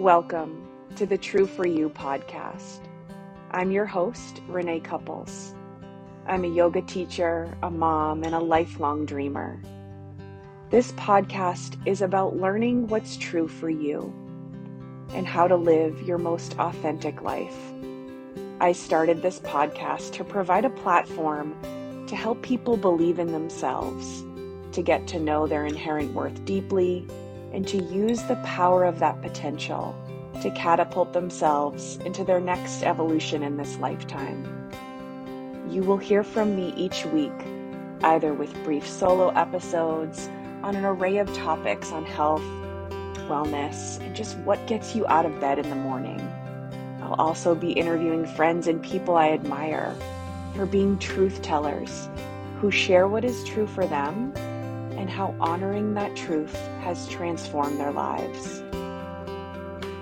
Welcome to the True for You podcast. I'm your host, Renee Cupples. I'm a yoga teacher, a mom, and a lifelong dreamer. This podcast is about learning what's true for you and how to live your most authentic life. I started this podcast to provide a platform to help people believe in themselves, to get to know their inherent worth deeply, and to use the power of that potential to catapult themselves into their next evolution in this lifetime. You will hear from me each week, either with brief solo episodes on an array of topics on health, wellness, and just what gets you out of bed in the morning. I'll also be interviewing friends and people I admire for being truth tellers who share what is true for them and how honoring that truth has transformed their lives.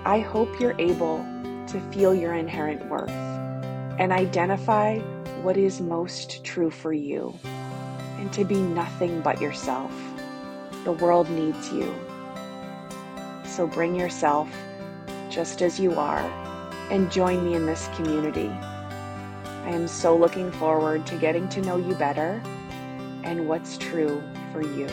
I hope you're able to feel your inherent worth and identify what is most true for you and to be nothing but yourself. The world needs you. So bring yourself just as you are and join me in this community. I am so looking forward to getting to know you better and what's true for you.